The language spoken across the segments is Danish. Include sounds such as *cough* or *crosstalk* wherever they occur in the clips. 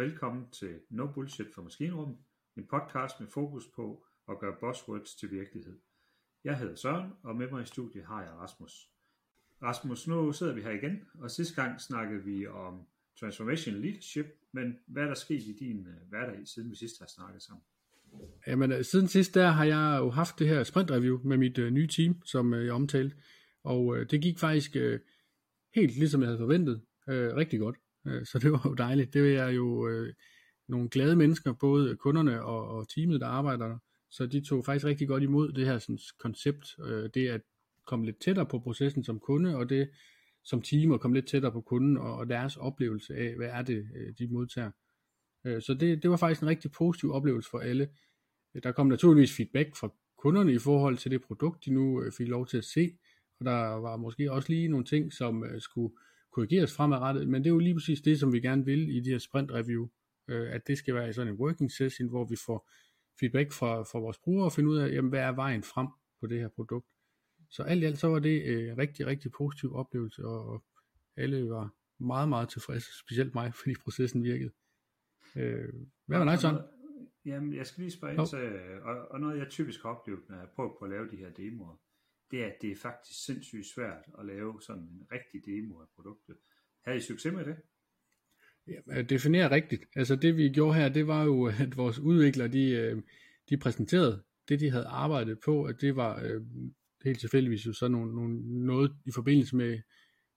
velkommen til No Bullshit for Maskinrummet, en podcast med fokus på at gøre buzzwords til virkelighed. Jeg hedder Søren, og med mig i studiet har jeg Rasmus. Rasmus, nu sidder vi her igen, og sidste gang snakkede vi om Transformation Leadership, men hvad er der sket i din øh, hverdag, siden vi sidst har snakket sammen? Jamen, øh, siden sidst der har jeg jo haft det her sprintreview med mit øh, nye team, som øh, jeg omtalte, og øh, det gik faktisk øh, helt ligesom jeg havde forventet, øh, rigtig godt. Øh, så det var jo dejligt. Det er jo øh, nogle glade mennesker, både kunderne og, og teamet, der arbejder der. Så de tog faktisk rigtig godt imod det her sådan, koncept, Øh, det at komme lidt tættere på processen som kunde, og det som team at komme lidt tættere på kunden og, og deres oplevelse af, hvad er det, øh, de modtager. Øh, så det, det var faktisk en rigtig positiv oplevelse for alle. Øh, der kom naturligvis feedback fra kunderne i forhold til det produkt, de nu fik lov til at se, og der var måske også lige nogle ting, som øh, skulle korrigeres fremadrettet, men det er jo lige præcis det, som vi gerne vil i de her sprint review, at det skal være i sådan en working session, hvor vi får feedback fra, fra vores brugere og finde ud af, jamen, hvad er vejen frem på det her produkt. Så alt i alt så var det en rigtig, rigtig positiv oplevelse, og alle var meget, meget tilfredse, specielt mig, *laughs* fordi processen virkede. Øh, hvad var dig, sådan? Jamen, jeg skal lige spørge ind til, og, og noget jeg typisk har oplevet, når jeg prøver på at lave de her demoer, det er, at det er faktisk sindssygt svært at lave sådan en rigtig demo af produktet. Havde I succes med det? Ja, definere rigtigt. Altså det vi gjorde her, det var jo, at vores udviklere, de, øh, de præsenterede det, de havde arbejdet på, at det var øh, helt tilfældigvis jo sådan nogle, nogle, noget i forbindelse med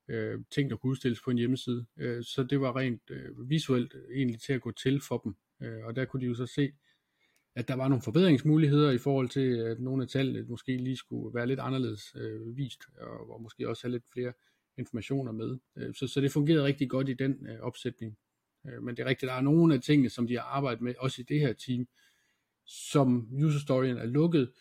øh, ting, der kunne udstilles på en hjemmeside. Øh, så det var rent øh, visuelt egentlig til at gå til for dem. Øh, og der kunne de jo så se, at der var nogle forbedringsmuligheder i forhold til, at nogle af tallene måske lige skulle være lidt anderledes øh, vist, og, og måske også have lidt flere informationer med. Øh, så, så det fungerede rigtig godt i den øh, opsætning. Øh, men det er rigtigt, der er nogle af tingene, som de har arbejdet med, også i det her team, som user storyen er lukket,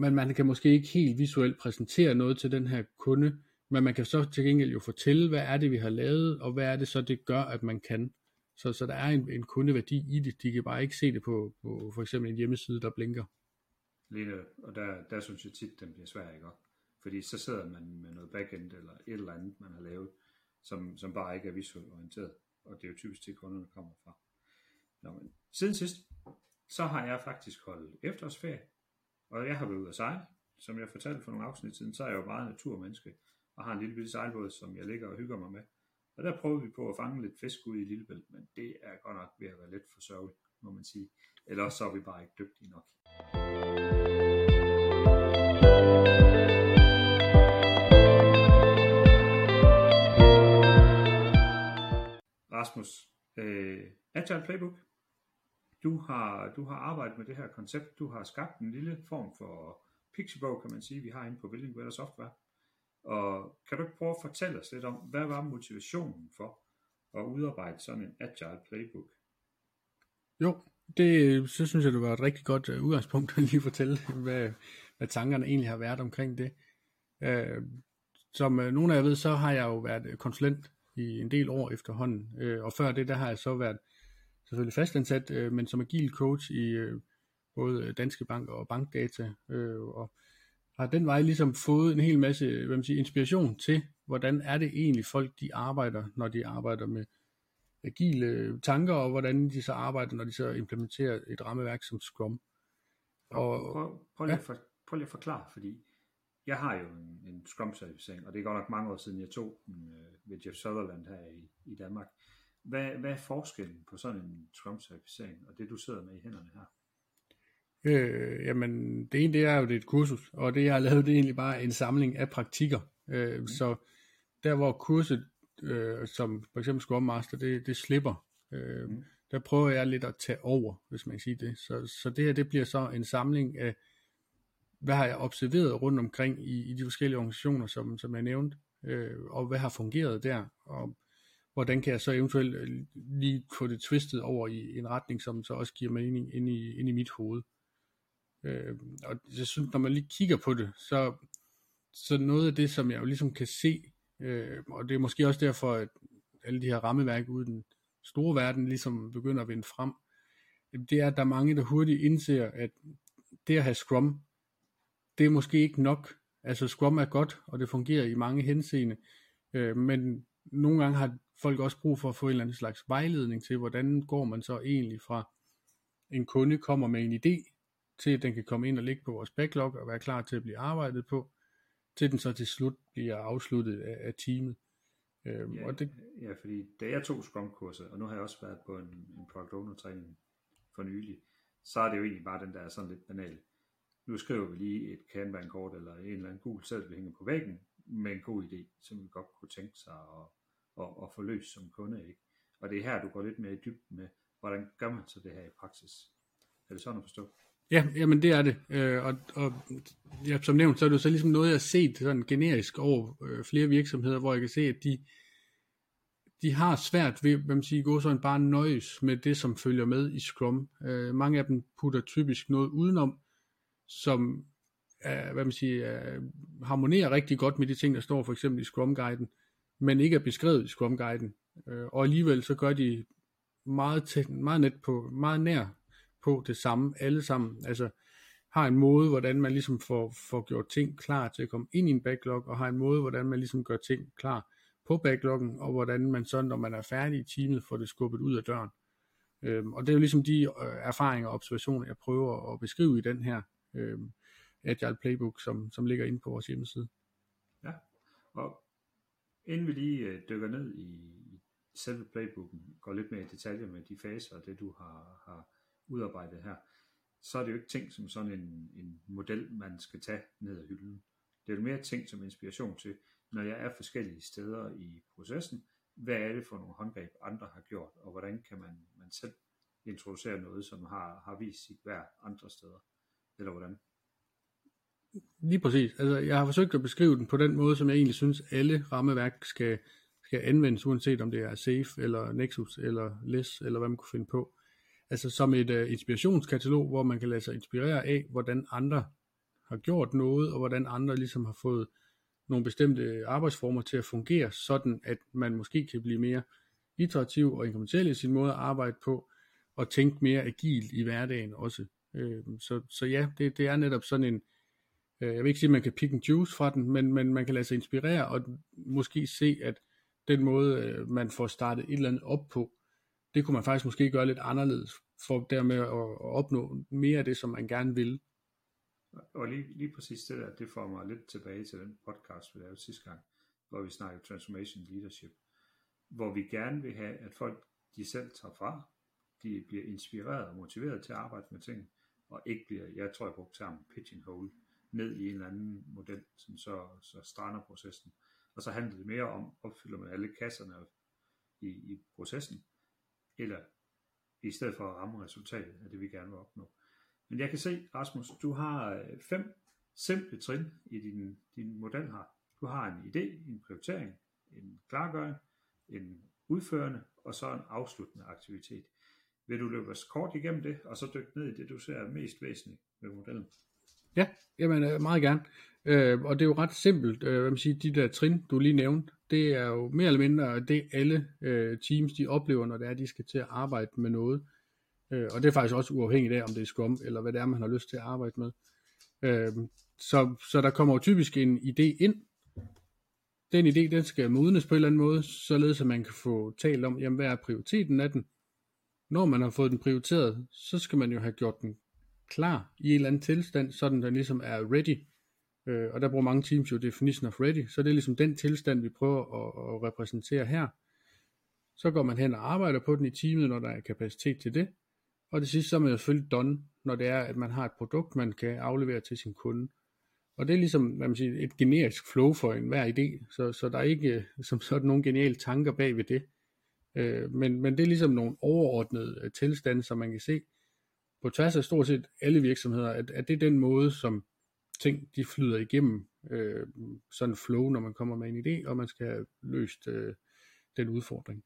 men man kan måske ikke helt visuelt præsentere noget til den her kunde, men man kan så til gengæld jo fortælle, hvad er det, vi har lavet, og hvad er det så, det gør, at man kan. Så, så der er en, en kundeværdi i det. De kan bare ikke se det på, på for eksempel en hjemmeside, der blinker. Lige og der, der synes jeg tit, den bliver svær, ikke? Fordi så sidder man med noget backend eller et eller andet, man har lavet, som, som bare ikke er visuelt orienteret. Og det er jo typisk til, kunderne kommer fra. Nå, men siden sidst, så har jeg faktisk holdt efterårsferie, og jeg har været ude at sejle. Som jeg fortalte for nogle afsnit siden, så er jeg jo meget naturmenneske og har en lille bitte sejlbåd, som jeg ligger og hygger mig med. Og der prøvede vi på at fange lidt fisk ud i Lillebælt, men det er godt nok ved at være lidt for sørgeligt, må man sige. Eller så er vi bare ikke dygtige nok. Rasmus, øh, Agile Playbook, du har, du har arbejdet med det her koncept, du har skabt en lille form for pixiebog, kan man sige, vi har inde på Building Better Software, og kan du ikke prøve at fortælle os lidt om, hvad var motivationen for at udarbejde sådan en agile playbook? Jo, det, så synes jeg, det var et rigtig godt øh, udgangspunkt at lige fortælle, *laughs* hvad, hvad tankerne egentlig har været omkring det. Øh, som uh, nogle af jer ved, så har jeg jo været øh, konsulent i en del år efterhånden, og før det, der har jeg så været selvfølgelig fastansat, men som agil coach i både Danske Bank og Bankdata, øh, og har den vej ligesom fået en hel masse hvad man siger, inspiration til, hvordan er det egentlig folk de arbejder, når de arbejder med agile tanker, og hvordan de så arbejder, når de så implementerer et rammeværk som Scrum. Og, prøv, prøv, lige ja. for, prøv lige at forklare, fordi jeg har jo en, en Scrum-certificering, og det er godt nok mange år siden, jeg tog den øh, ved Jeff Sutherland her i, i Danmark. Hvad, hvad er forskellen på sådan en Scrum-certificering, og det du sidder med i hænderne her? Øh, jamen, det ene det er jo det er et kursus, og det jeg har lavet, det er egentlig bare en samling af praktikker. Øh, mm. Så der hvor kurset, øh, som for eksempel Scrum Master, det, det slipper, øh, mm. der prøver jeg lidt at tage over, hvis man kan sige det. Så, så det her, det bliver så en samling af, hvad har jeg observeret rundt omkring i, i de forskellige organisationer, som, som jeg nævnte, øh, og hvad har fungeret der, og hvordan kan jeg så eventuelt øh, lige få det twistet over i en retning, som så også giver mening ind i, ind i mit hoved. Øh, og jeg synes, når man lige kigger på det, så, så noget af det, som jeg jo ligesom kan se, øh, og det er måske også derfor, at alle de her rammeværk ude i den store verden ligesom begynder at vinde frem, øh, det er, at der er mange, der hurtigt indser, at det at have Scrum, det er måske ikke nok. Altså Scrum er godt, og det fungerer i mange henseende, øh, men nogle gange har folk også brug for at få en eller anden slags vejledning til, hvordan går man så egentlig fra en kunde kommer med en idé, til at den kan komme ind og ligge på vores backlog og være klar til at blive arbejdet på, til den så til slut bliver afsluttet af, af teamet. Øhm, ja, og det... ja, fordi da jeg tog Scrum-kurser, og nu har jeg også været på en, en Product Owner-træning for nylig, så er det jo egentlig bare den der sådan lidt banal. Nu skriver vi lige et Kanban-kort eller en eller anden gul sæt, vi hænger på væggen, med en god idé, som vi godt kunne tænke sig at, at, at få løst som kunde. Ikke? Og det er her, du går lidt mere i dybden med, hvordan gør man så det her i praksis? Er det sådan at forstå? Ja, jamen det er det. Øh, og, og ja, som nævnt, så er det jo så ligesom noget, jeg har set sådan generisk over øh, flere virksomheder, hvor jeg kan se, at de, de har svært ved, hvad man siger, gå sådan bare nøjes med det, som følger med i Scrum. Øh, mange af dem putter typisk noget udenom, som er, hvad man siger, er, harmonerer rigtig godt med de ting, der står for eksempel i Scrum-guiden, men ikke er beskrevet i Scrum-guiden. Øh, og alligevel så gør de meget, tæt, meget, net på, meget nær på det samme, alle sammen. Altså har en måde, hvordan man ligesom får, får gjort ting klar til at komme ind i en backlog, og har en måde, hvordan man ligesom gør ting klar på backloggen, og hvordan man så, når man er færdig i teamet, får det skubbet ud af døren. Øhm, og det er jo ligesom de øh, erfaringer og observationer, jeg prøver at beskrive i den her øh, Agile Playbook, som, som ligger inde på vores hjemmeside. Ja, og inden vi lige øh, dykker ned i selve playbooken, går lidt mere i detaljer med de faser og det du har, har udarbejdet her, så er det jo ikke ting som sådan en, en model, man skal tage ned ad hylden. Det er jo mere ting som inspiration til, når jeg er forskellige steder i processen, hvad er det for nogle håndgreb, andre har gjort, og hvordan kan man, man selv introducere noget, som har, har vist sit værd andre steder, eller hvordan? Lige præcis. Altså, jeg har forsøgt at beskrive den på den måde, som jeg egentlig synes, alle rammeværk skal, skal anvendes, uanset om det er Safe, eller Nexus, eller LESS, eller hvad man kunne finde på. Altså som et uh, inspirationskatalog, hvor man kan lade sig inspirere af, hvordan andre har gjort noget, og hvordan andre ligesom har fået nogle bestemte arbejdsformer til at fungere, sådan at man måske kan blive mere iterativ og inkrementel i sin måde at arbejde på, og tænke mere agilt i hverdagen også. Øh, så, så ja, det, det er netop sådan en, øh, jeg vil ikke sige, at man kan pick and juice fra den, men, men man kan lade sig inspirere og måske se, at den måde, øh, man får startet et eller andet op på, det kunne man faktisk måske gøre lidt anderledes, for dermed at, at opnå mere af det, som man gerne vil. Og lige, lige præcis det der, det får mig lidt tilbage til den podcast, vi lavede sidste gang, hvor vi snakkede Transformation Leadership, hvor vi gerne vil have, at folk de selv tager fra, de bliver inspireret og motiveret til at arbejde med ting, og ikke bliver, jeg tror jeg brugte termen pitching hole, ned i en eller anden model, som så, så strander processen. Og så handler det mere om, opfylder man alle kasserne i, i processen, eller i stedet for at ramme resultatet af det, vi gerne vil opnå. Men jeg kan se, Rasmus, du har øh, fem simple trin i din, din model her. Du har en idé, en prioritering, en klargøring, en udførende, og så en afsluttende aktivitet. Vil du løbe os kort igennem det, og så dykke ned i det, du ser er mest væsentligt ved modellen? Ja, jamen øh, meget gerne. Øh, og det er jo ret simpelt, øh, hvad man siger, de der trin, du lige nævnte, det er jo mere eller mindre det, alle øh, teams de oplever, når det er, de skal til at arbejde med noget. Øh, og det er faktisk også uafhængigt af, om det er Scrum, eller hvad det er, man har lyst til at arbejde med. Øh, så, så der kommer jo typisk en idé ind. Den idé, den skal modnes på en eller anden måde, således at man kan få talt om, jamen, hvad er prioriteten af den. Når man har fået den prioriteret, så skal man jo have gjort den klar i en eller anden tilstand, sådan den ligesom er ready. Øh, og der bruger mange teams jo definition of ready, så det er ligesom den tilstand, vi prøver at, at repræsentere her. Så går man hen og arbejder på den i teamet, når der er kapacitet til det. Og det sidste så er man jo selvfølgelig done, når det er, at man har et produkt, man kan aflevere til sin kunde. Og det er ligesom hvad man siger, et generisk flow for enhver idé, så, så der er ikke øh, som sådan nogle geniale tanker bag ved det. Øh, men, men det er ligesom nogle overordnede øh, tilstande, som man kan se på tværs af stort set alle virksomheder, at, at det er den måde, som ting de flyder igennem øh, sådan flow, når man kommer med en idé, og man skal have løst øh, den udfordring.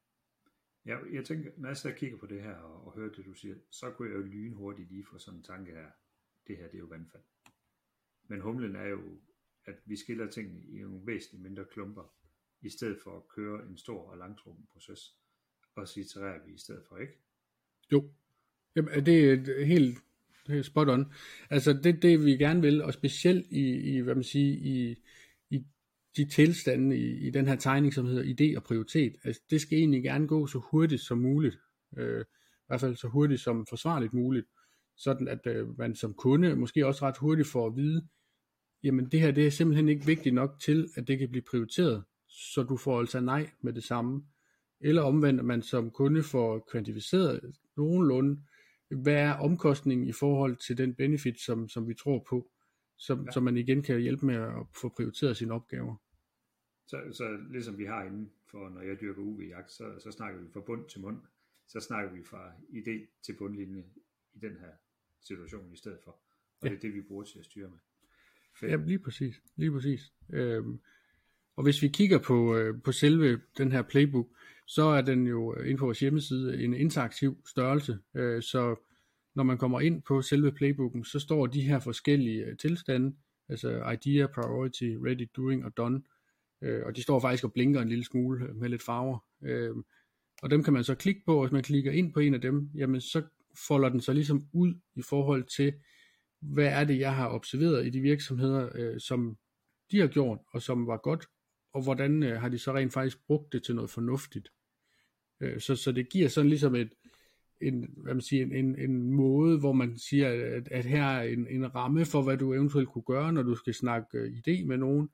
Ja, jeg tænker, når jeg kigger på det her og, og hører det, du siger, så kunne jeg jo lynhurtigt lige få sådan en tanke her, det her det er jo vandfald. Men humlen er jo, at vi skiller tingene i nogle væsentligt mindre klumper, i stedet for at køre en stor og langtrukken proces, og så itererer vi i stedet for, ikke? Jo, Jamen, det er helt det er spot on. Altså det, det vi gerne vil, og specielt i, i hvad man siger, i, i de tilstande i, i den her tegning, som hedder idé og prioritet, altså det skal egentlig gerne gå så hurtigt som muligt, øh, i hvert fald så hurtigt som forsvarligt muligt, sådan at øh, man som kunde måske også ret hurtigt får at vide, jamen det her det er simpelthen ikke vigtigt nok til, at det kan blive prioriteret, så du får altså nej med det samme. Eller omvendt, at man som kunde får kvantificeret nogenlunde, hvad er omkostningen i forhold til den benefit, som, som vi tror på, så, ja. så man igen kan hjælpe med at få prioriteret sine opgaver. Så, så ligesom vi har inden for, når jeg dyrker UV-jagt, så, så snakker vi fra bund til mund, så snakker vi fra idé til bundlinje i den her situation i stedet for. Og ja. det er det, vi bruger til at styre med. Fedt. Ja, lige præcis. Lige præcis. Øhm, og hvis vi kigger på, øh, på selve den her playbook, så er den jo øh, inde på vores hjemmeside en interaktiv størrelse. Øh, så når man kommer ind på selve playbooken, så står de her forskellige øh, tilstande, altså idea, priority, ready, doing og done. Øh, og de står faktisk og blinker en lille smule øh, med lidt farver. Øh, og dem kan man så klikke på, og hvis man klikker ind på en af dem, jamen så folder den sig ligesom ud i forhold til, hvad er det, jeg har observeret i de virksomheder, øh, som de har gjort, og som var godt, og hvordan øh, har de så rent faktisk brugt det til noget fornuftigt. Øh, så, så det giver sådan ligesom et, en, hvad man siger, en, en, en måde, hvor man siger, at, at her er en, en ramme for, hvad du eventuelt kunne gøre, når du skal snakke øh, idé med nogen.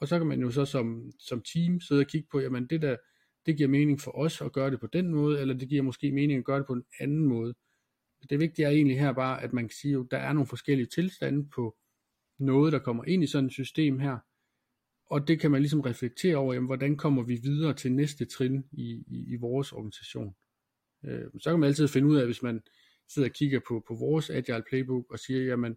Og så kan man jo så som, som team sidde og kigge på, jamen det der, det giver mening for os at gøre det på den måde, eller det giver måske mening at gøre det på en anden måde. Det vigtige er egentlig her bare, at man kan sige, at der er nogle forskellige tilstande på noget, der kommer ind i sådan et system her, og det kan man ligesom reflektere over, jamen, hvordan kommer vi videre til næste trin i, i, i vores organisation. Øh, så kan man altid finde ud af, hvis man sidder og kigger på, på vores Agile Playbook og siger, jamen,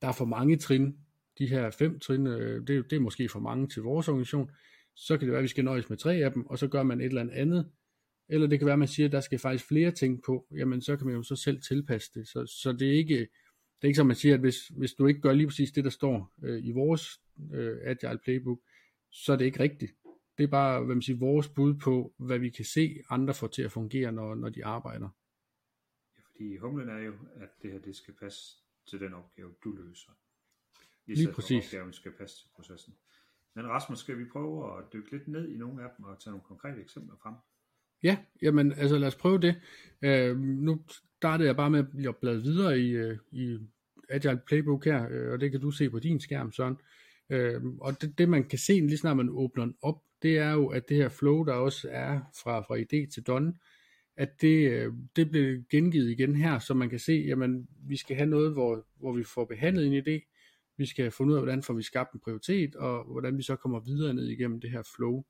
der er for mange trin, de her fem trin, øh, det, det er måske for mange til vores organisation, så kan det være, at vi skal nøjes med tre af dem, og så gør man et eller andet eller det kan være, at man siger, at der skal faktisk flere ting på, jamen så kan man jo så selv tilpasse det. Så, så det er ikke, det er ikke som man siger, at hvis, hvis du ikke gør lige præcis det, der står øh, i vores øh, Agile Playbook, så er det ikke rigtigt. Det er bare hvad man siger, vores bud på, hvad vi kan se andre får til at fungere, når, når de arbejder. Ja, fordi humlen er jo, at det her det skal passe til den opgave, du løser. I Lige præcis. opgaven skal passe til processen. Men Rasmus, skal vi prøve at dykke lidt ned i nogle af dem og tage nogle konkrete eksempler frem? Ja, jamen altså lad os prøve det. Uh, nu startede jeg bare med at bladre videre i, uh, i Agile Playbook her, uh, og det kan du se på din skærm, Søren. Øh, og det, det man kan se, lige snart man åbner den op, det er jo, at det her flow, der også er fra, fra idé til done, at det, øh, det bliver gengivet igen her, så man kan se, jamen vi skal have noget, hvor, hvor vi får behandlet en idé, vi skal finde ud af, hvordan får vi skabt en prioritet, og hvordan vi så kommer videre ned igennem det her flow.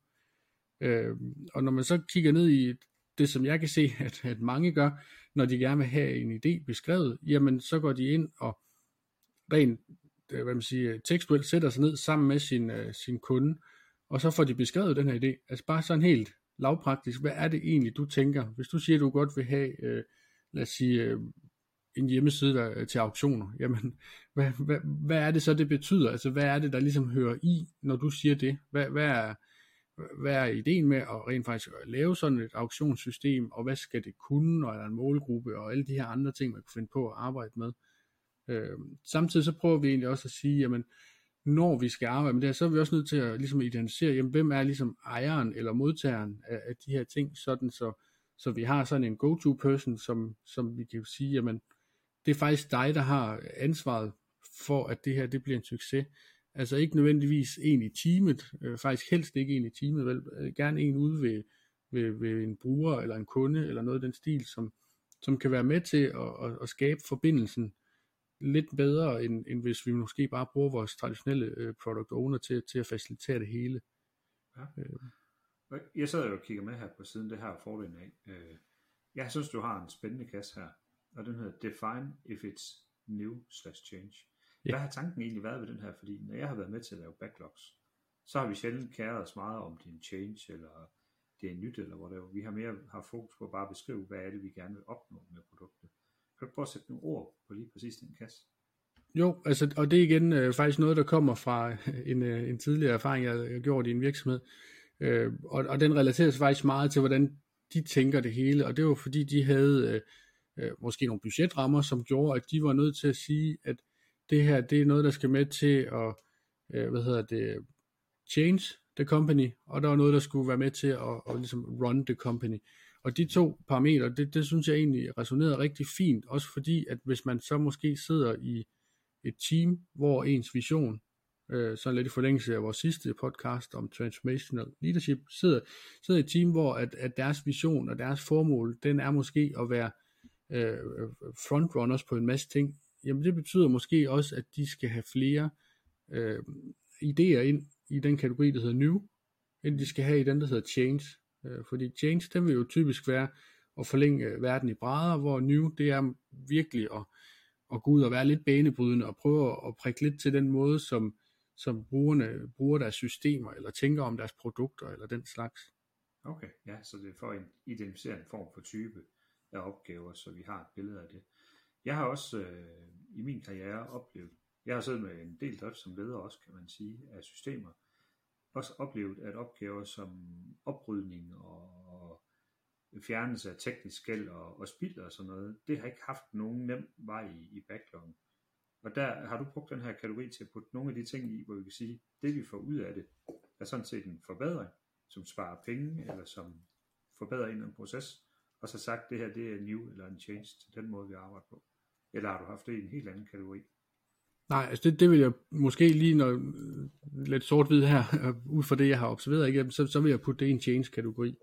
Øh, og når man så kigger ned i det, som jeg kan se, *laughs* at, at mange gør, når de gerne vil have en idé beskrevet, jamen så går de ind og rent Øh, hvad man siger, tekstuelt sætter sig ned sammen med sin, øh, sin kunde, og så får de beskrevet den her idé. Altså bare sådan helt lavpraktisk, hvad er det egentlig, du tænker? Hvis du siger, at du godt vil have, øh, lad os sige, øh, en hjemmeside der, øh, til auktioner, *laughs* jamen, hvad, hvad, hvad er det så, det betyder? Altså, hvad er det, der ligesom hører i, når du siger det? Hvad, hvad, er, hvad er ideen med at rent faktisk lave sådan et auktionssystem, og hvad skal det kunne, og er der en målgruppe, og alle de her andre ting, man kan finde på at arbejde med. Øh, samtidig så prøver vi egentlig også at sige, jamen, når vi skal arbejde med det her, så er vi også nødt til at ligesom identificere, jamen, hvem er ligesom ejeren eller modtageren af, af de her ting, sådan så, så vi har sådan en go-to person, som, som vi kan sige, jamen, det er faktisk dig, der har ansvaret for, at det her det bliver en succes. Altså ikke nødvendigvis en i teamet, øh, faktisk helst ikke en i teamet, vel, øh, gerne en ude ved, ved, ved en bruger eller en kunde eller noget af den stil, som, som kan være med til at, at, at skabe forbindelsen lidt bedre, end, end hvis vi måske bare bruger vores traditionelle øh, product owner til, til at facilitere det hele. Ja. Øh. Jeg sidder jo og kigger med her på siden, det her fordelen af. Øh, jeg synes, du har en spændende kasse her, og den hedder Define if it's new slash change. Ja. Hvad har tanken egentlig været ved den her? Fordi når jeg har været med til at lave backlogs, så har vi sjældent kæret os meget om det er en change, eller det er nyt, eller hvor det er. Vi har mere har fokus på bare at beskrive, hvad er det, vi gerne vil opnå med produktet. Kan du prøve at sætte nogle ord på lige præcis den kasse? Jo, altså, og det er igen øh, faktisk noget, der kommer fra øh, en, øh, en tidligere erfaring, jeg har gjort i en virksomhed. Øh, og, og den relaterer sig faktisk meget til, hvordan de tænker det hele, og det var fordi, de havde øh, øh, måske nogle budgetrammer, som gjorde, at de var nødt til at sige, at det her, det er noget, der skal med til at, øh, hvad hedder det, change the company, og der var noget, der skulle være med til at, at ligesom run the company. Og de to parametre, det, det synes jeg egentlig resonerede rigtig fint, også fordi, at hvis man så måske sidder i et team, hvor ens vision, øh, sådan lidt i forlængelse af vores sidste podcast om transformational leadership, sidder, sidder i et team, hvor at, at deres vision og deres formål, den er måske at være øh, frontrunners på en masse ting, jamen det betyder måske også, at de skal have flere øh, idéer ind i den kategori, der hedder new, end de skal have i den, der hedder change. Øh, fordi change, den vil jo typisk være at forlænge øh, verden i brædder, hvor new, det er virkelig at, at gå ud og være lidt banebrydende og prøve at prikke lidt til den måde, som, som brugerne bruger deres systemer, eller tænker om deres produkter, eller den slags. Okay, ja, så det er for at identificere en form for type af opgaver, så vi har et billede af det. Jeg har også øh, i min karriere oplevet, jeg har siddet med en del drift som leder også, kan man sige, af systemer, også oplevet, at opgaver som oprydning og, fjernelse af teknisk gæld og, og spild og sådan noget, det har ikke haft nogen nem vej i, i backloggen. Og der har du brugt den her kategori til at putte nogle af de ting i, hvor vi kan sige, det vi får ud af det, er sådan set en forbedring, som sparer penge, eller som forbedrer en proces, og så sagt, det her det er new eller en change til den måde, vi arbejder på. Eller har du haft det i en helt anden kategori? Nej, altså det, det vil jeg måske lige, når lidt sort-hvid her, *laughs* ud fra det, jeg har observeret, ikke, så, så vil jeg putte det i en change-kategori,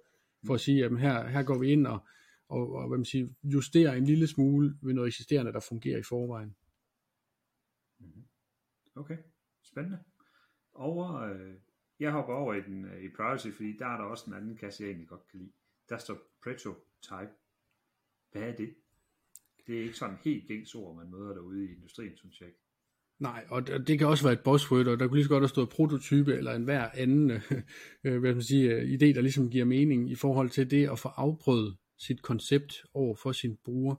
for at sige, at her, her går vi ind og, og, og hvad man siger, justerer en lille smule ved noget eksisterende, der fungerer i forvejen. Mhm. Okay, spændende. Over, øh, jeg hopper over i, den, øh, i privacy, fordi der er der også en anden kasse, jeg egentlig godt kan lide. Der står prototype. Hvad er det? Det er ikke sådan helt gængs ord, man møder derude i industrien, synes jeg ikke. Nej, og det kan også være et buzzword, og der kunne lige så godt have stået prototype eller en hver anden *laughs* øh, hvad man sige, øh, idé, der ligesom giver mening i forhold til det at få afprøvet sit koncept over for sin bruger.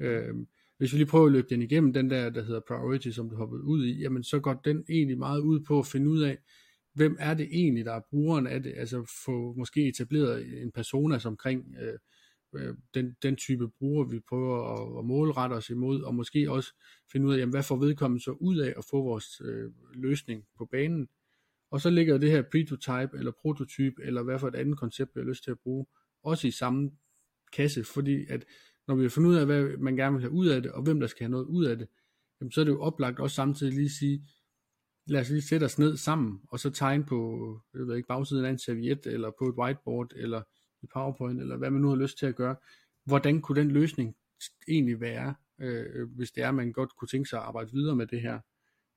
Øh, hvis vi lige prøver at løbe den igennem, den der, der hedder priority, som du hoppede ud i, jamen så går den egentlig meget ud på at finde ud af, hvem er det egentlig, der er brugeren af det, altså få måske etableret en persona omkring øh, Øh, den, den type bruger, vi prøver at, at målrette os imod, og måske også finde ud af, jamen, hvad får vedkommende så ud af at få vores øh, løsning på banen. Og så ligger det her prototype eller prototype, eller hvad for et andet koncept, vi har lyst til at bruge, også i samme kasse, fordi at når vi har fundet ud af, hvad man gerne vil have ud af det, og hvem der skal have noget ud af det, jamen, så er det jo oplagt også samtidig lige at sige, lad os lige sætte os ned sammen, og så tegne på, jeg ved ikke, bagsiden af en serviet, eller på et whiteboard, eller i PowerPoint, eller hvad man nu har lyst til at gøre, hvordan kunne den løsning egentlig være, øh, hvis det er, at man godt kunne tænke sig at arbejde videre med det her.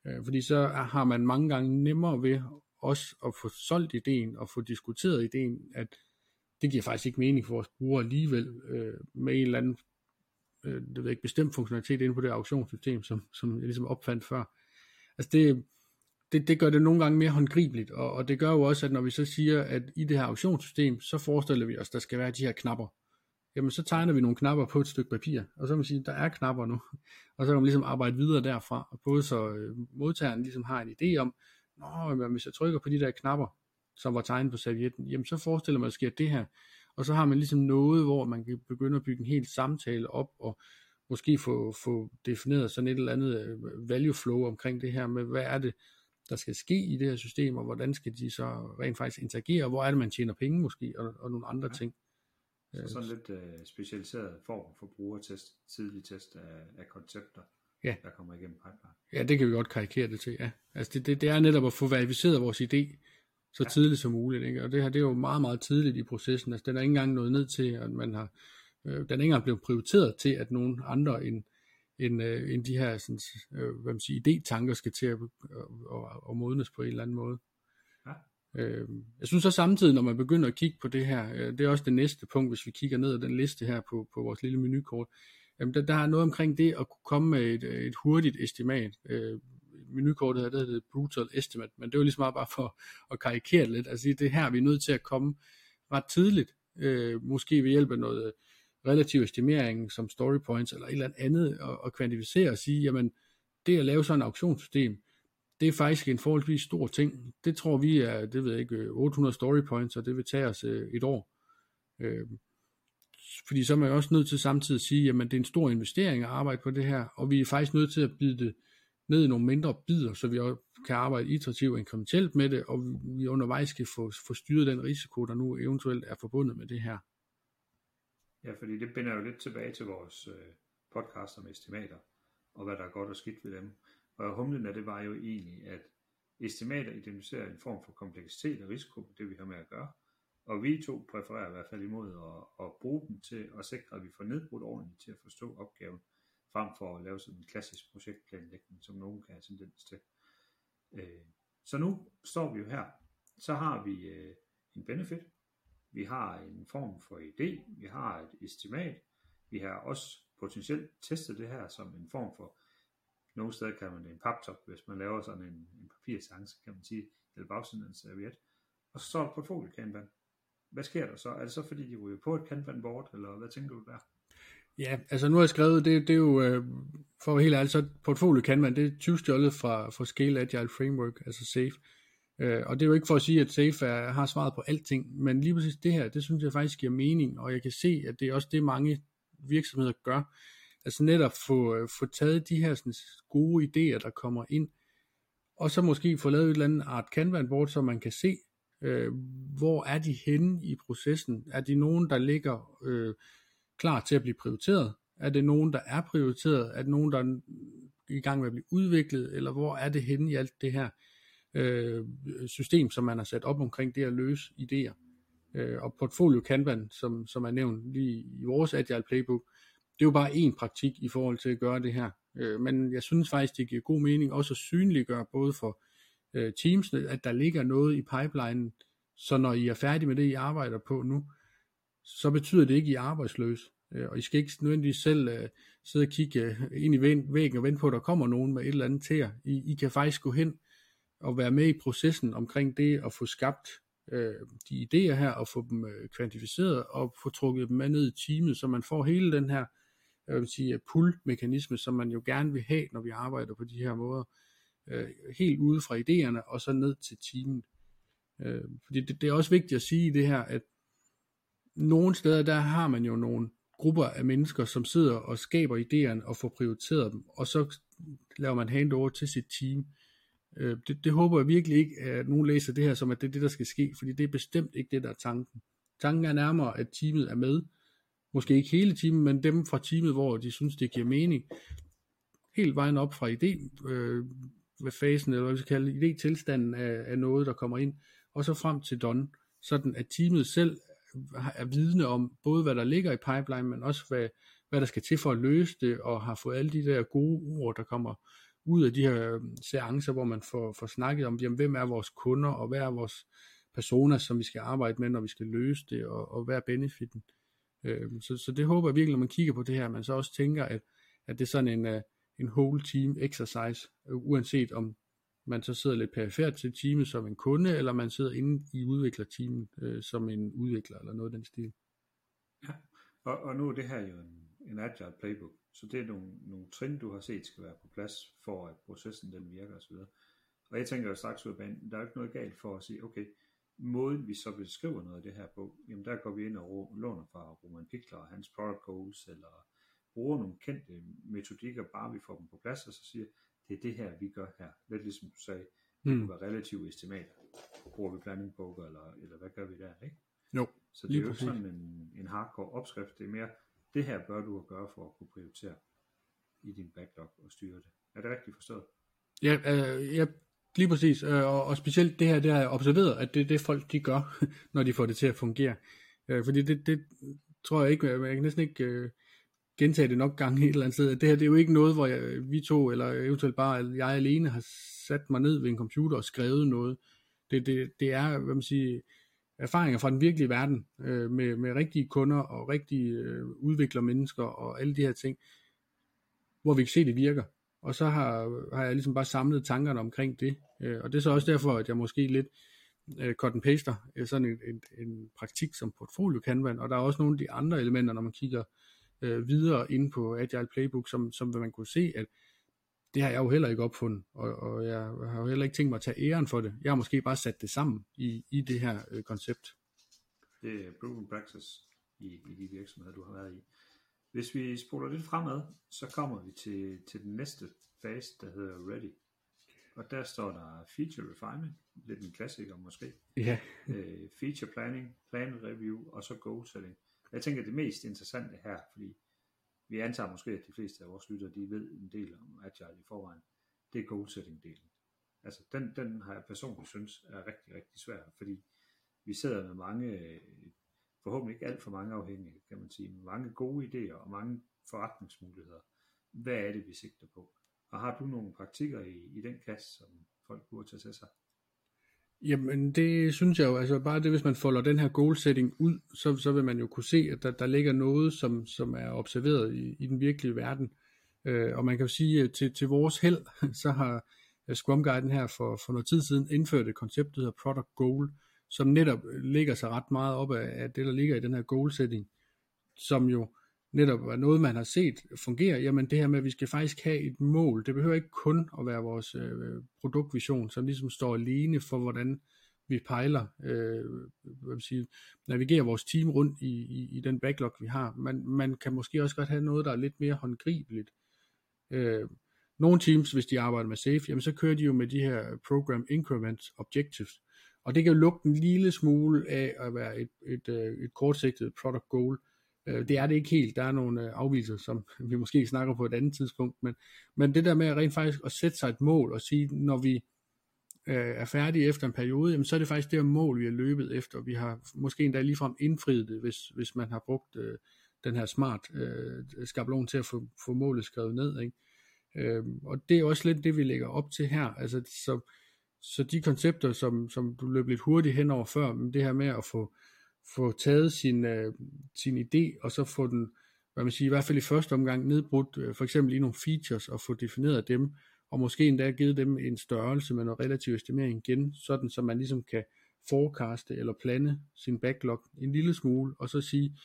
Øh, fordi så har man mange gange nemmere ved også at få solgt ideen, og få diskuteret ideen, at det giver faktisk ikke mening for vores brugere alligevel, øh, med en eller anden øh, det ved ikke, bestemt funktionalitet inde på det auktionssystem, som, som jeg ligesom opfandt før. Altså det, det, det gør det nogle gange mere håndgribeligt, og, og det gør jo også, at når vi så siger, at i det her auktionssystem, så forestiller vi os, at der skal være de her knapper. Jamen så tegner vi nogle knapper på et stykke papir, og så kan man sige, at der er knapper nu, *laughs* og så kan man ligesom arbejde videre derfra, og både så øh, modtageren ligesom har en idé om, Nå, men hvis jeg trykker på de der knapper, som var tegnet på servietten, jamen så forestiller man, at der sker det her, og så har man ligesom noget, hvor man kan begynde at bygge en helt samtale op, og måske få, få defineret sådan et eller andet øh, value flow omkring det her med, hvad er det, der skal ske i det her system, og hvordan skal de så rent faktisk interagere, hvor er det, man tjener penge måske, og, og nogle andre ja. ting. Så sådan lidt uh, specialiseret form for brugertest, tidlig test af, af koncepter, ja. der kommer igennem pipeline. Ja, det kan vi godt karikere det til, ja. Altså det, det, det er netop at få verificeret vores idé, så ja. tidligt som muligt, ikke? og det her det er jo meget, meget tidligt i processen, altså den er ikke engang nået ned til, at man har, øh, den er ikke engang blevet prioriteret til, at nogen andre end, end, øh, end de her sådan, øh, hvad man siger, idétanker skal til at, at, at, at modnes på en eller anden måde. Ja. Øh, jeg synes så samtidig, når man begynder at kigge på det her, øh, det er også det næste punkt, hvis vi kigger ned ad den liste her på, på vores lille menukort, jamen der, der er noget omkring det at kunne komme med et, et hurtigt estimat. Øh, menukortet her, det hedder brutal estimate, men det er jo ligesom bare for at karikere lidt, altså det her vi er nødt til at komme ret tidligt, øh, måske ved hjælp af noget relativ estimering som story points eller et eller andet og, og kvantificere og sige, jamen det at lave sådan et auktionssystem, det er faktisk en forholdsvis stor ting. Det tror vi er, det ved jeg ikke, øh, 800 story points, og det vil tage os øh, et år. Øh, fordi så er man også nødt til samtidig at sige, jamen det er en stor investering at arbejde på det her, og vi er faktisk nødt til at bide det ned i nogle mindre bidder, så vi også kan arbejde iterativt og inkrementelt med det, og vi undervejs kan få, få styret den risiko, der nu eventuelt er forbundet med det her. Ja, fordi det binder jo lidt tilbage til vores øh, podcast om estimater, og hvad der er godt og skidt ved dem. Og humlen af det var jo egentlig, at estimater identificerer en form for kompleksitet og risiko det, vi har med at gøre. Og vi to præfererer i hvert fald imod at, at bruge dem til at sikre, at vi får nedbrudt ordentligt til at forstå opgaven, frem for at lave sådan en klassisk projektplanlægning, som nogen kan have tendens til. Øh, så nu står vi jo her. Så har vi øh, en benefit, vi har en form for idé, vi har et estimat, vi har også potentielt testet det her som en form for, nogle steder kan man det en paptop, hvis man laver sådan en, en papirseance, kan man sige, eller bagsiden af en serviet. Og så står der portfolio Kanban. Hvad sker der så? Er det så fordi, de ryger på et Kanban board, eller hvad tænker du der? Ja, altså nu har jeg skrevet, det, det er jo, øh, for at være helt ærlig, så portfolio Kanban, det er 20 stjålet fra, fra Scale Agile Framework, altså SAFE. Øh, og det er jo ikke for at sige, at SAFE er, har svaret på alting, men lige præcis det her, det synes jeg faktisk giver mening, og jeg kan se, at det er også det, mange virksomheder gør. Altså netop få, øh, få taget de her sådan, gode idéer, der kommer ind, og så måske få lavet et eller andet art Kanban-board, så man kan se, øh, hvor er de henne i processen? Er de nogen, der ligger øh, klar til at blive prioriteret? Er det nogen, der er prioriteret? Er det nogen, der er i gang med at blive udviklet? Eller hvor er det henne i alt det her øh, system, som man har sat op omkring det at løse idéer? Øh, og portfolio Kanban, som, som er nævnt lige i vores Agile Playbook, det er jo bare en praktik i forhold til at gøre det her. Øh, men jeg synes faktisk, det giver god mening også at synliggøre både for øh, teams, at der ligger noget i pipelinen, så når I er færdige med det, I arbejder på nu, så betyder det ikke, at I er arbejdsløse. Øh, og I skal ikke nødvendigvis selv øh, sidde og kigge øh, ind i væggen og vente på, at der kommer nogen med et eller andet til jer. I, I kan faktisk gå hen og være med i processen omkring det at få skabt øh, de idéer her og få dem øh, kvantificeret og få trukket dem med ned i teamet, så man får hele den her jeg vil sige, pull-mekanisme, som man jo gerne vil have, når vi arbejder på de her måder. Øh, helt ude fra idéerne og så ned til teamet. Øh, fordi det, det er også vigtigt at sige i det her, at nogle steder, der har man jo nogle grupper af mennesker, som sidder og skaber idéerne og får prioriteret dem, og så laver man handover til sit team. Øh, det, det håber jeg virkelig ikke, at nogen læser det her som, at det er det, der skal ske, fordi det er bestemt ikke det, der er tanken. Tanken er nærmere, at teamet er med, måske ikke hele teamet, men dem fra teamet, hvor de synes, det giver mening, helt vejen op fra idé, øh, med fasen, eller hvad vi skal kalde idé-tilstanden af, af noget, der kommer ind, og så frem til done, sådan at teamet selv er vidne om både hvad der ligger i pipeline, men også hvad, hvad der skal til for at løse det, og har fået alle de der gode ord, der kommer ud af de her øhm, seancer, hvor man får, får snakket om, jamen, hvem er vores kunder, og hvad er vores personer, som vi skal arbejde med, når vi skal løse det, og, og hvad er benefiten. Øh, så, så det håber jeg virkelig, når man kigger på det her, man så også tænker, at, at det er sådan en, øh, en whole team exercise, øh, uanset om man så sidder lidt perifært til teamet som en kunde, eller man sidder inde i udviklerteamet øh, som en udvikler, eller noget af den stil. Ja, og, og nu er det her jo en, en agile playbook, så det er nogle, nogle trin, du har set skal være på plads, for at processen den virker osv. Og jeg tænker jo straks ud af banen, der er jo ikke noget galt for at sige, okay, måden vi så beskriver noget af det her på, jamen der går vi ind og låner fra Roman Pickler og hans product goals, eller bruger nogle kendte metodikker, bare vi får dem på plads, og så siger, det er det her, vi gør her. Lidt ligesom du sagde, det mm. kunne være relativt estimater. Bruger vi planning poker, eller, eller hvad gør vi der, ikke? Jo, Så det er jo ikke sådan en, en hardcore opskrift, det er mere, det her bør du gøre for at kunne prioritere i din backlog og styre det. Er det rigtigt forstået? Ja, øh, ja Lige præcis, øh, og, og specielt det her, det har jeg observeret, at det er det folk, de gør, *laughs* når de får det til at fungere. Øh, fordi det, det tror jeg ikke, jeg kan næsten ikke øh, gentage det nok gange et eller andet sted. Det her det er jo ikke noget, hvor jeg, vi to, eller eventuelt bare jeg alene, har sat mig ned ved en computer og skrevet noget. Det, det, det er, hvad man siger, erfaringer fra den virkelige verden, øh, med, med rigtige kunder og rigtige øh, udvikler mennesker og alle de her ting, hvor vi kan se, det virker. Og så har, har jeg ligesom bare samlet tankerne omkring det. Øh, og det er så også derfor, at jeg måske lidt øh, cut and paster øh, sådan en, en, en praktik som portfolio Kanban. Og der er også nogle af de andre elementer, når man kigger øh, videre ind på Agile Playbook, som, som man kunne se, at det har jeg jo heller ikke opfundet, og, og jeg har jo heller ikke tænkt mig at tage æren for det. Jeg har måske bare sat det sammen i, i det her øh, koncept. Det er proven practice i, i de virksomheder, du har været i. Hvis vi spoler lidt fremad, så kommer vi til, til den næste fase, der hedder Ready. Og der står der Feature Refinement, lidt en klassiker måske. Ja. Øh, feature Planning, Plan Review og så Goal Setting. Jeg tænker det mest interessante her, fordi vi antager måske, at de fleste af vores lyttere, de ved en del om Agile i forvejen, det er Goal Setting delen. Altså den, den har jeg personligt synes er rigtig, rigtig svær, fordi vi sidder med mange, forhåbentlig ikke alt for mange afhængige, kan man sige, mange gode idéer og mange forretningsmuligheder. Hvad er det, vi sigter på? Og har du nogle praktikker i, i den kasse, som folk burde tage til sig? Jamen det synes jeg jo, altså bare det, hvis man folder den her goal setting ud, så, så vil man jo kunne se, at der, der ligger noget, som, som er observeret i, i den virkelige verden. Øh, og man kan jo sige, at til, til vores held, *laughs* så har øh, Scrum Guiden her for, for noget tid siden indført et koncept, der hedder Product Goal, som netop øh, ligger sig ret meget op af, af det, der ligger i den her goal setting, som jo netop er noget, man har set fungere, jamen det her med, at vi skal faktisk have et mål, det behøver ikke kun at være vores øh, produktvision, som ligesom står alene for, hvordan vi pejler, øh, hvad vil sige, navigerer vores team rundt i, i, i den backlog, vi har. Man, man kan måske også godt have noget, der er lidt mere håndgribeligt. Øh, nogle teams, hvis de arbejder med SAFe, jamen så kører de jo med de her Program Increment Objectives, og det kan jo lugte en lille smule af at være et, et, et, et kortsigtet product goal, Øh, det er det ikke helt. Der er nogle øh, afvielser, som vi måske snakker på et andet tidspunkt, men, men det der med rent faktisk at sætte sig et mål og sige, når vi øh, er færdige efter en periode, jamen, så er det faktisk det mål, vi har løbet efter. Vi har måske endda ligefrem indfriet det, hvis, hvis man har brugt øh, den her smart øh, skabelon til at få, få målet skrevet ned. Ikke? Øh, og det er også lidt det, vi lægger op til her. Altså, så, så de koncepter, som, som du løb lidt hurtigt henover før, men det her med at få, få taget sin, øh, sin idé, og så få den, hvad man siger, i hvert fald i første omgang nedbrudt, øh, for eksempel i nogle features, og få defineret dem, og måske endda givet dem en størrelse med noget relativ estimering igen, sådan så man ligesom kan forecaste eller plane sin backlog en lille smule, og så sige,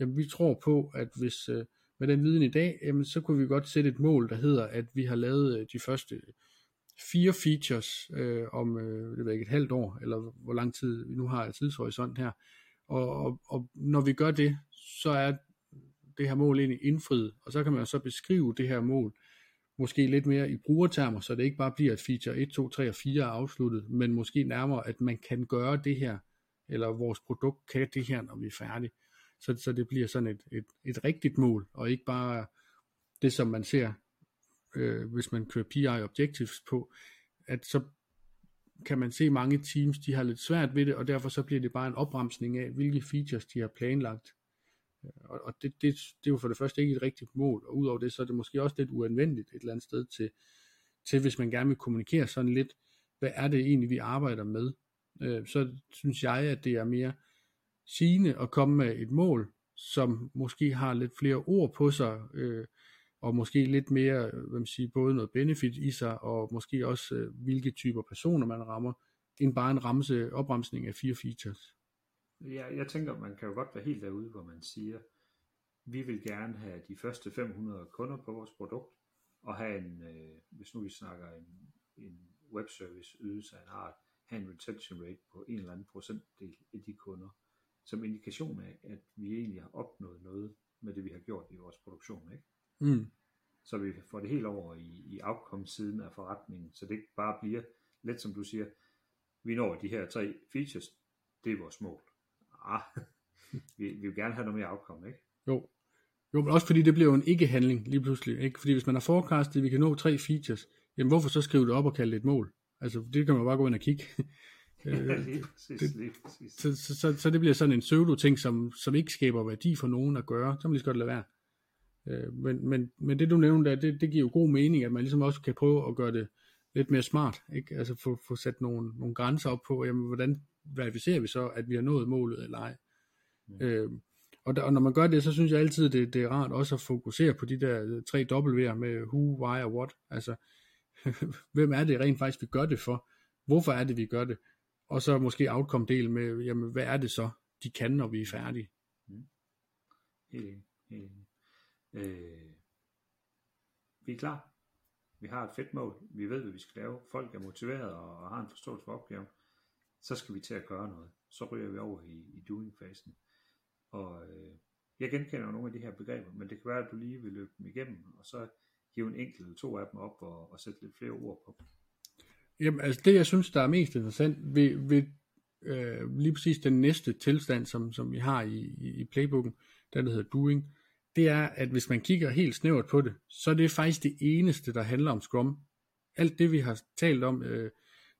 jamen vi tror på, at hvis øh, med den viden i dag, jamen så kunne vi godt sætte et mål, der hedder, at vi har lavet øh, de første fire features øh, om øh, det ved ikke, et halvt år, eller hvor lang tid vi nu har i tidshorisont her, og, og, og når vi gør det, så er det her mål egentlig indfriet, og så kan man så beskrive det her mål, måske lidt mere i brugertermer, så det ikke bare bliver, at feature 1, 2, 3 og 4 er afsluttet, men måske nærmere, at man kan gøre det her, eller vores produkt kan det her, når vi er færdige. Så, så det bliver sådan et, et, et rigtigt mål, og ikke bare det, som man ser, øh, hvis man kører PI Objectives på, at så kan man se mange teams, de har lidt svært ved det, og derfor så bliver det bare en opremsning af, hvilke features de har planlagt. Øh, og, og det, det, det er jo for det første ikke et rigtigt mål, og udover det, så er det måske også lidt uanvendeligt et eller andet sted til, til hvis man gerne vil kommunikere sådan lidt, hvad er det egentlig, vi arbejder med. Øh, så synes jeg, at det er mere sigende at komme med et mål, som måske har lidt flere ord på sig, øh, og måske lidt mere, hvad man siger, både noget benefit i sig, og måske også øh, hvilke typer personer man rammer, end bare en ramse, opremsning af fire features. Ja, jeg tænker, man kan jo godt være helt derude, hvor man siger, vi vil gerne have de første 500 kunder på vores produkt, og have en, øh, hvis nu vi snakker en, en webservice ydelse af en art, have en retention rate på en eller anden procentdel af de kunder, som indikation af, at vi egentlig har opnået noget med det, vi har gjort i vores produktion. Ikke? Mm. Så vi får det helt over i, i outcome-siden af forretningen, så det ikke bare bliver, lidt som du siger, vi når de her tre features, det er vores mål. Ah, *laughs* vi, vi vil gerne have noget mere outcome, ikke? Jo. Jo, men også fordi det bliver jo en ikke-handling lige pludselig. Ikke? Fordi hvis man har forecastet, at vi kan nå tre features, jamen hvorfor så skrive det op og kalde det et mål? Altså, det kan man bare gå ind og kigge. *laughs* ja, lige præcis, det, lige præcis. Så, så, så, så, det bliver sådan en pseudo-ting, som, som ikke skaber værdi for nogen at gøre. Så må lige så godt lade være. Øh, men, men, men det du nævnte der, det, det giver jo god mening, at man ligesom også kan prøve at gøre det lidt mere smart, ikke? Altså få, få sat nogle, nogle grænser op på, jamen, hvordan verificerer vi så, at vi har nået målet eller ej. Mm. Øh, og, der, og når man gør det, så synes jeg altid, det, det er rart også at fokusere på de der tre W'er med who, why og what. Altså, *laughs* hvem er det rent faktisk, vi gør det for? Hvorfor er det, vi gør det? Og så måske outcome-del med, jamen, hvad er det så, de kan, når vi er færdige? Mm. Helt, helt. Øh, vi er klar. Vi har et fedt mål. Vi ved, hvad vi skal lave. Folk er motiveret og har en forståelse for opgaven. Så skal vi til at gøre noget. Så ryger vi over i, i doing-fasen. Og øh, jeg genkender nogle af de her begreber, men det kan være, at du lige vil løbe dem igennem, og så hive en enkelt eller to af dem op og, og sætte lidt flere ord på. Jamen, altså det, jeg synes, der er mest interessant ved, ved øh, lige præcis den næste tilstand, som, som vi har i, i, i playbooken, den der hedder doing, det er, at hvis man kigger helt snævert på det, så er det faktisk det eneste, der handler om Scrum. Alt det, vi har talt om øh,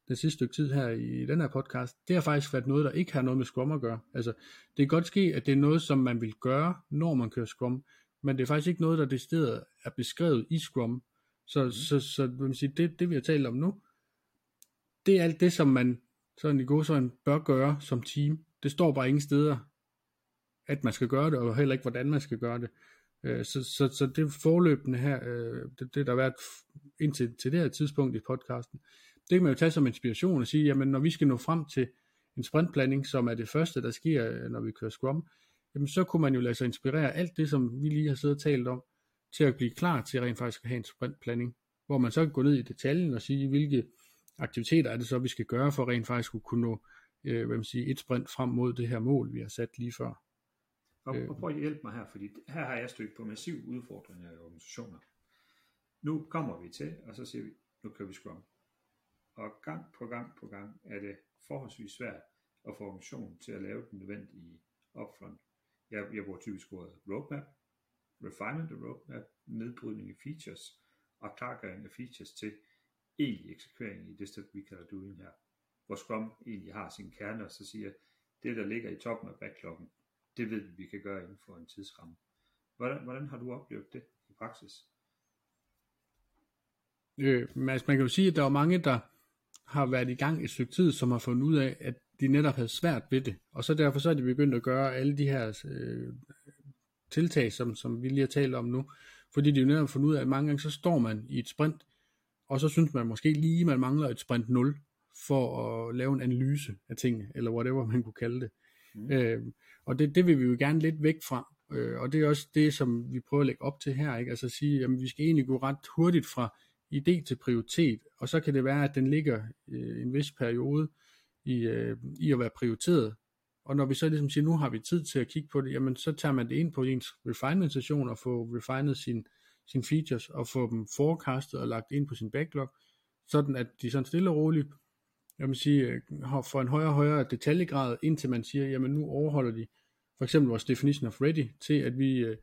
den sidste stykke tid her i, den her podcast, det har faktisk været noget, der ikke har noget med Scrum at gøre. Altså, det kan godt ske, at det er noget, som man vil gøre, når man kører Scrum, men det er faktisk ikke noget, der det er beskrevet i Scrum. Så, mm. så, så, så vil man sige, det, det vi har talt om nu, det er alt det, som man sådan i god sådan bør gøre som team. Det står bare ingen steder, at man skal gøre det, og heller ikke, hvordan man skal gøre det. Øh, så, så, så det forløbende her, øh, det, det der har været indtil til det her tidspunkt i podcasten, det kan man jo tage som inspiration og sige, jamen når vi skal nå frem til en sprintplanning, som er det første, der sker, øh, når vi kører Scrum, jamen så kunne man jo lade sig inspirere alt det, som vi lige har siddet og talt om, til at blive klar til rent faktisk at have en sprintplanning, hvor man så kan gå ned i detaljen og sige, hvilke aktiviteter er det så, vi skal gøre for rent faktisk at kunne nå øh, hvad man siger, et sprint frem mod det her mål, vi har sat lige før. Og, øh. og prøv at hjælpe mig her, fordi her har jeg stødt på massiv udfordringer i organisationer. Nu kommer vi til, og så siger vi, nu kører vi Scrum. Og gang på gang på gang er det forholdsvis svært at få organisationen til at lave den nødvendige upfront. Jeg, jeg bruger typisk ordet roadmap, refinement af roadmap, nedbrydning af features og klargøring af features til egentlig eksekvering i det sted, vi kalder doing her. Hvor Scrum egentlig har sin kerne, og så siger, det der ligger i toppen af backloggen, det ved vi, vi kan gøre inden for en tidsramme. Hvordan, hvordan har du oplevet det i praksis? Øh, altså man kan jo sige, at der er mange, der har været i gang et stykke tid, som har fundet ud af, at de netop havde svært ved det. Og så derfor så er de begyndt at gøre alle de her øh, tiltag, som, som vi lige har talt om nu. Fordi de jo netop har fundet ud af, at mange gange så står man i et sprint, og så synes man måske lige, man mangler et sprint 0 for at lave en analyse af tingene, eller whatever man kunne kalde det. Mm. Øh, og det, det vil vi jo gerne lidt væk fra, øh, og det er også det, som vi prøver at lægge op til her, ikke? altså at sige, at vi skal egentlig gå ret hurtigt fra idé til prioritet, og så kan det være, at den ligger øh, en vis periode i, øh, i at være prioriteret, og når vi så ligesom siger, nu har vi tid til at kigge på det, jamen så tager man det ind på ens refinement session og får refinet sin, sine features og få dem forecastet og lagt ind på sin backlog, sådan at de sådan stille og roligt jeg vil sige, øh, for en højere og højere detaljegrad, indtil man siger, jamen nu overholder de for eksempel vores definition of ready, til at vi, øh,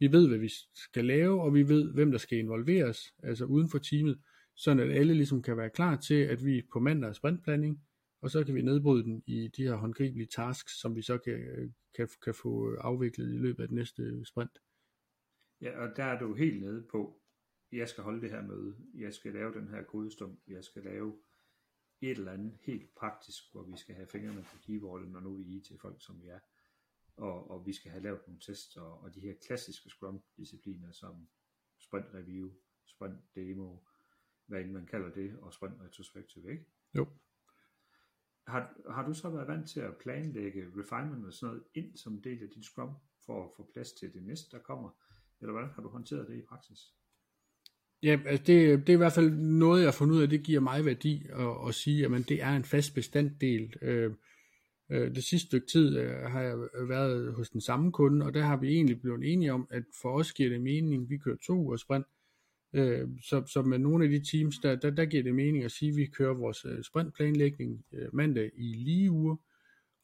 vi ved, hvad vi skal lave, og vi ved, hvem der skal involveres, altså uden for teamet, sådan at alle ligesom kan være klar til, at vi på mandag er sprintplanning, og så kan vi nedbryde den i de her håndgribelige tasks, som vi så kan, øh, kan, kan få afviklet i løbet af det næste sprint. Ja, og der er du helt nede på, jeg skal holde det her møde, jeg skal lave den her kodestum, jeg skal lave et eller andet helt praktisk, hvor vi skal have fingrene på keyboardet, når nu vi er IT-folk, som vi er. Og, og vi skal have lavet nogle tests, og, og de her klassiske Scrum-discipliner, som sprint review, sprint demo, hvad end man kalder det, og sprint retrospective, ikke? Jo. Har, har du så været vant til at planlægge refinement og sådan noget ind som del af din Scrum, for at få plads til det næste, der kommer? Eller hvordan har du håndteret det i praksis? Ja, altså det, det er i hvert fald noget, jeg har fundet ud af, det giver mig værdi at, at sige, at det er en fast bestanddel. Øh, øh, det sidste stykke tid øh, har jeg været hos den samme kunde, og der har vi egentlig blevet enige om, at for os giver det mening, vi kører to uger sprint, øh, så, så med nogle af de teams, der, der, der giver det mening at sige, at vi kører vores øh, sprintplanlægning øh, mandag i lige uger,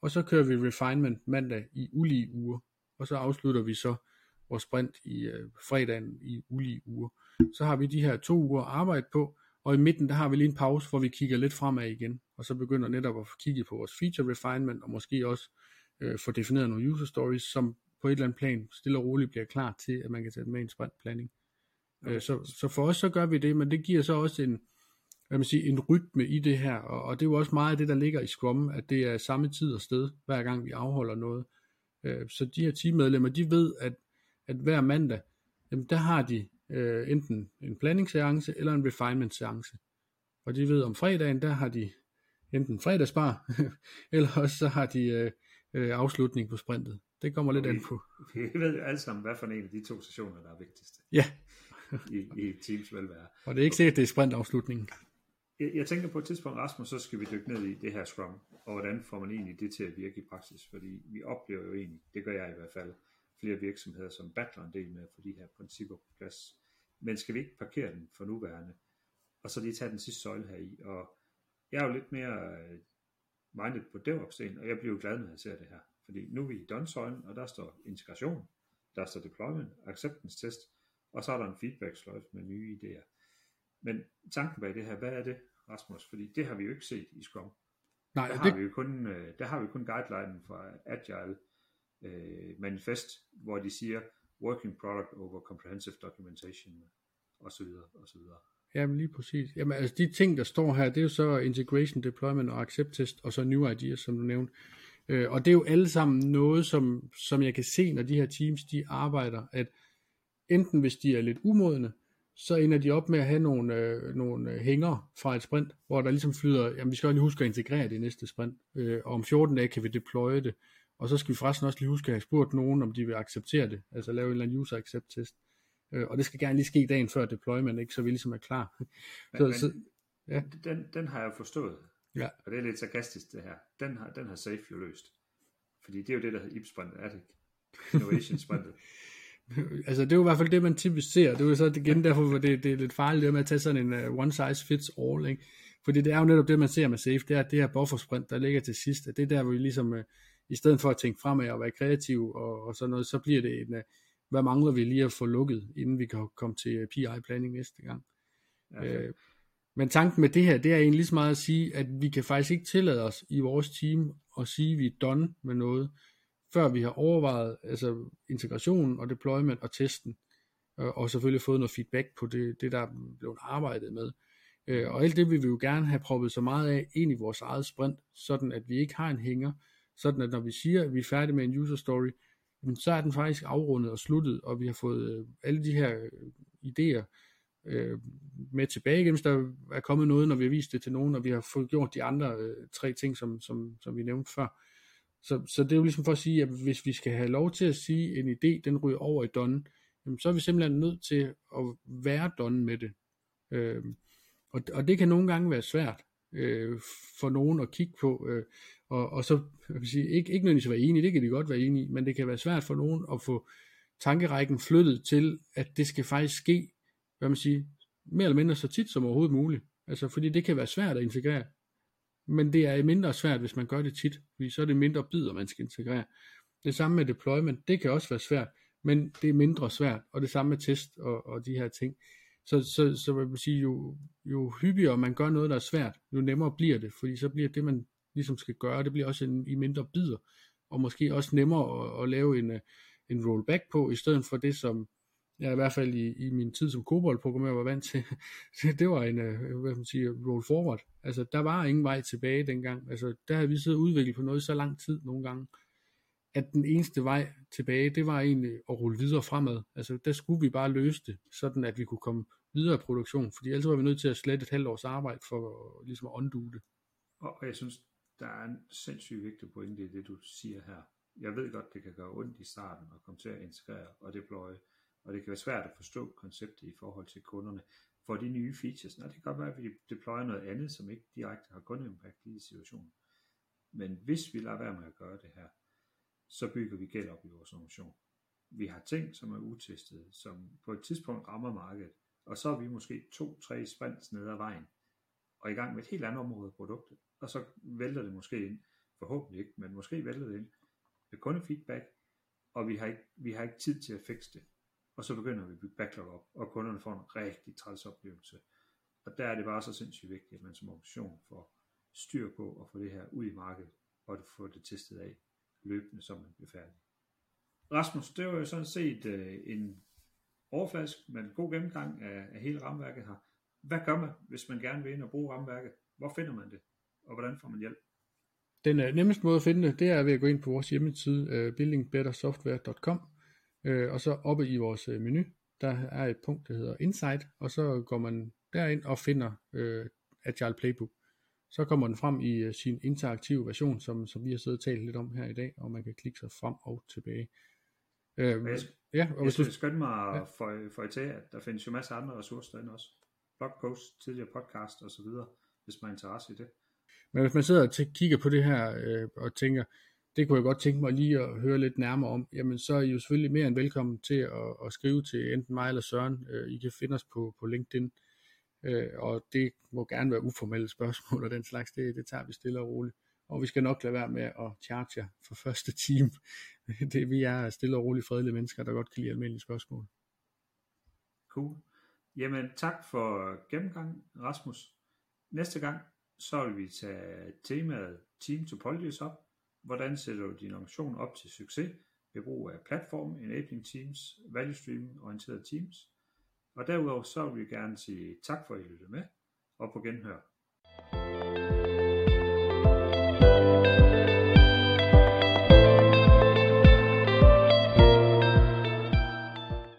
og så kører vi refinement mandag i ulige uger, og så afslutter vi så vores sprint i øh, fredagen i ulige uger. Så har vi de her to uger at arbejde på, og i midten der har vi lige en pause, hvor vi kigger lidt fremad igen, og så begynder netop at kigge på vores feature refinement, og måske også øh, få defineret nogle user stories, som på et eller andet plan stille og roligt bliver klar til, at man kan sætte med en sprintplanning. Okay. Øh, så, så for os så gør vi det, men det giver så også en, hvad man siger, en rytme i det her, og, og det er jo også meget af det, der ligger i Scrum, at det er samme tid og sted, hver gang vi afholder noget. Øh, så de her teammedlemmer, de ved, at at hver mandag, jamen der har de øh, enten en planningsseance eller en refinement seance. Og de ved om fredagen, der har de enten fredagsbar, *laughs* eller også så har de øh, øh, afslutning på sprintet. Det kommer lidt an på. *laughs* Vi ved jo alle sammen, hvad for en af de to sessioner, der er vigtigst. Ja. *laughs* I, i Teams velvære. Og det er ikke sikkert, det er sprintafslutningen. Jeg, jeg tænker på et tidspunkt, Rasmus, så skal vi dykke ned i det her Scrum, og hvordan får man egentlig det til at virke i praksis, fordi vi oplever jo egentlig, det gør jeg i hvert fald, flere virksomheder, som battler en del med at få de her principper på plads. Men skal vi ikke parkere den for nuværende, og så lige tage den sidste søjle her i, og jeg er jo lidt mere øh, minded på devops og jeg bliver jo glad, når jeg ser det her, fordi nu er vi i done og der står integration, der står deployment, acceptance test, og så er der en feedback sløjf med nye idéer. Men tanken bag det her, hvad er det, Rasmus? Fordi det har vi jo ikke set i Scrum. Nej, der, det... har vi jo kun, øh, der har vi kun guidelinen fra Agile øh, Manifest, hvor de siger working product over comprehensive documentation og så videre og så videre. Jamen lige præcis. Jamen altså de ting, der står her, det er jo så integration, deployment og accept test, og så new ideas, som du nævnte. Øh, og det er jo alle sammen noget, som, som jeg kan se, når de her teams, de arbejder, at enten hvis de er lidt umodne, så ender de op med at have nogle, øh, nogle øh, hænger fra et sprint, hvor der ligesom flyder, jamen vi skal lige huske at integrere det i næste sprint, øh, og om 14 dage kan vi deploye det, og så skal vi forresten også lige huske at have spurgt nogen, om de vil acceptere det, altså lave en eller anden user accept test, øh, og det skal gerne lige ske dagen før deployment, ikke, så vi ligesom er klar. Men, så, men, så, ja. den, den har jeg forstået, ja. og det er lidt sarkastisk det her, den har, den har Safe jo løst, fordi det er jo det, der hedder IP-sprint, er det ikke? Innovation sprintet. *laughs* altså det er jo i hvert fald det, man typisk ser. Det er jo så igen derfor, hvor det, det er lidt farligt det med at tage sådan en uh, one size fits all. Ikke? Fordi det er jo netop det, man ser med safe, det er det her buffersprint, der ligger til sidst. Det er der, hvor vi ligesom, uh, i stedet for at tænke fremad og være kreativ og, og sådan noget, så bliver det en, uh, hvad mangler vi lige at få lukket, inden vi kan komme til PI-planning næste gang. Okay. Uh, men tanken med det her, det er egentlig lige så meget at sige, at vi kan faktisk ikke tillade os i vores team at sige, at vi er done med noget, før vi har overvejet altså integrationen og deployment og testen, og selvfølgelig fået noget feedback på det, det der er blevet arbejdet med. Øh, og alt det vil vi jo gerne have proppet så meget af ind i vores eget sprint, sådan at vi ikke har en hænger, sådan at når vi siger, at vi er færdige med en user story, så er den faktisk afrundet og sluttet, og vi har fået øh, alle de her øh, idéer øh, med tilbage igen, hvis der er kommet noget, når vi har vist det til nogen, og vi har fået gjort de andre øh, tre ting, som, som, som vi nævnte før. Så, så det er jo ligesom for at sige, at hvis vi skal have lov til at sige, at en idé den ryger over i done, jamen, så er vi simpelthen nødt til at være done med det. Øh, og, og det kan nogle gange være svært øh, for nogen at kigge på, øh, og, og så jeg vil sige, ikke, ikke nødvendigvis være enige, det kan de godt være enige i, men det kan være svært for nogen at få tankerækken flyttet til, at det skal faktisk ske, hvad man siger, mere eller mindre så tit som overhovedet muligt. Altså, fordi det kan være svært at integrere men det er mindre svært, hvis man gør det tit, fordi så er det mindre bidder, man skal integrere. Det samme med deployment, det kan også være svært, men det er mindre svært, og det samme med test og, og de her ting. Så, så, så vil jeg sige, jo, jo hyppigere man gør noget, der er svært, jo nemmere bliver det, fordi så bliver det, man ligesom skal gøre, det bliver også en, i mindre bidder, og måske også nemmere at, at lave en, øh, en rollback på, i stedet for det, som jeg i hvert fald i, i min tid som koboldprogrammer var vant til, *laughs* det var en, øh, hvad man siger, roll forward. Altså, der var ingen vej tilbage dengang. Altså, der havde vi siddet og udviklet på noget så lang tid nogle gange, at den eneste vej tilbage, det var egentlig at rulle videre fremad. Altså, der skulle vi bare løse det, sådan at vi kunne komme videre i produktion, fordi ellers var vi nødt til at slette et halvt års arbejde for ligesom at undue det. Og jeg synes, der er en sindssygt vigtig pointe i det, du siger her. Jeg ved godt, det kan gøre ondt i starten at komme til at integrere og deploye, og det kan være svært at forstå konceptet i forhold til kunderne for de nye features. Nå, det kan godt være, at vi deployer noget andet, som ikke direkte har kundeimpact i situationen. Men hvis vi lader være med at gøre det her, så bygger vi gæld op i vores organisation. Vi har ting, som er utestede, som på et tidspunkt rammer markedet, og så er vi måske to-tre sprints ned ad vejen, og i gang med et helt andet område af produktet, og så vælter det måske ind, forhåbentlig ikke, men måske vælter det ind med kundefeedback, og vi har ikke, vi har ikke tid til at fikse det og så begynder vi at bygge backlog op, og kunderne får en rigtig træls oplevelse. Og der er det bare så sindssygt vigtigt, at man som organisation får styr på at få det her ud i markedet, og få det testet af løbende, som man bliver færdig. Rasmus, det var jo sådan set øh, en overflask men en god gennemgang af, af hele ramværket her. Hvad gør man, hvis man gerne vil ind og bruge ramværket? Hvor finder man det? Og hvordan får man hjælp? Den øh, nemmeste måde at finde det, det er ved at gå ind på vores hjemmeside, øh, buildingbettersoftware.com, Øh, og så oppe i vores øh, menu, der er et punkt, der hedder Insight, og så går man derind og finder øh, Agile Playbook. Så kommer den frem i øh, sin interaktive version, som, som vi har siddet og talt lidt om her i dag, og man kan klikke sig frem og tilbage. Øh, jeg, ja, og jeg skal skynde mig ja. for, for at tage, at der findes jo masser af andre ressourcer derinde også. Blogpost, tidligere podcast osv., hvis man har interesse i det. Men hvis man sidder og kigger på det her øh, og tænker, det kunne jeg godt tænke mig lige at høre lidt nærmere om, jamen så er I jo selvfølgelig mere end velkommen til at, at skrive til enten mig eller Søren. Øh, I kan finde os på, på LinkedIn, øh, og det må gerne være uformelle spørgsmål og den slags, det, det tager vi stille og roligt. Og vi skal nok lade være med at charge for første time. *laughs* Det, vi er stille og roligt fredelige mennesker, der godt kan lide almindelige spørgsmål. Cool. Jamen tak for gennemgang, Rasmus. Næste gang, så vil vi tage temaet Team to Topologies op. Hvordan sætter du din organisation op til succes ved brug af platform, enabling teams, value stream orienterede teams. Og derudover så vil vi gerne sige tak for at I lyttede med, og på genhør.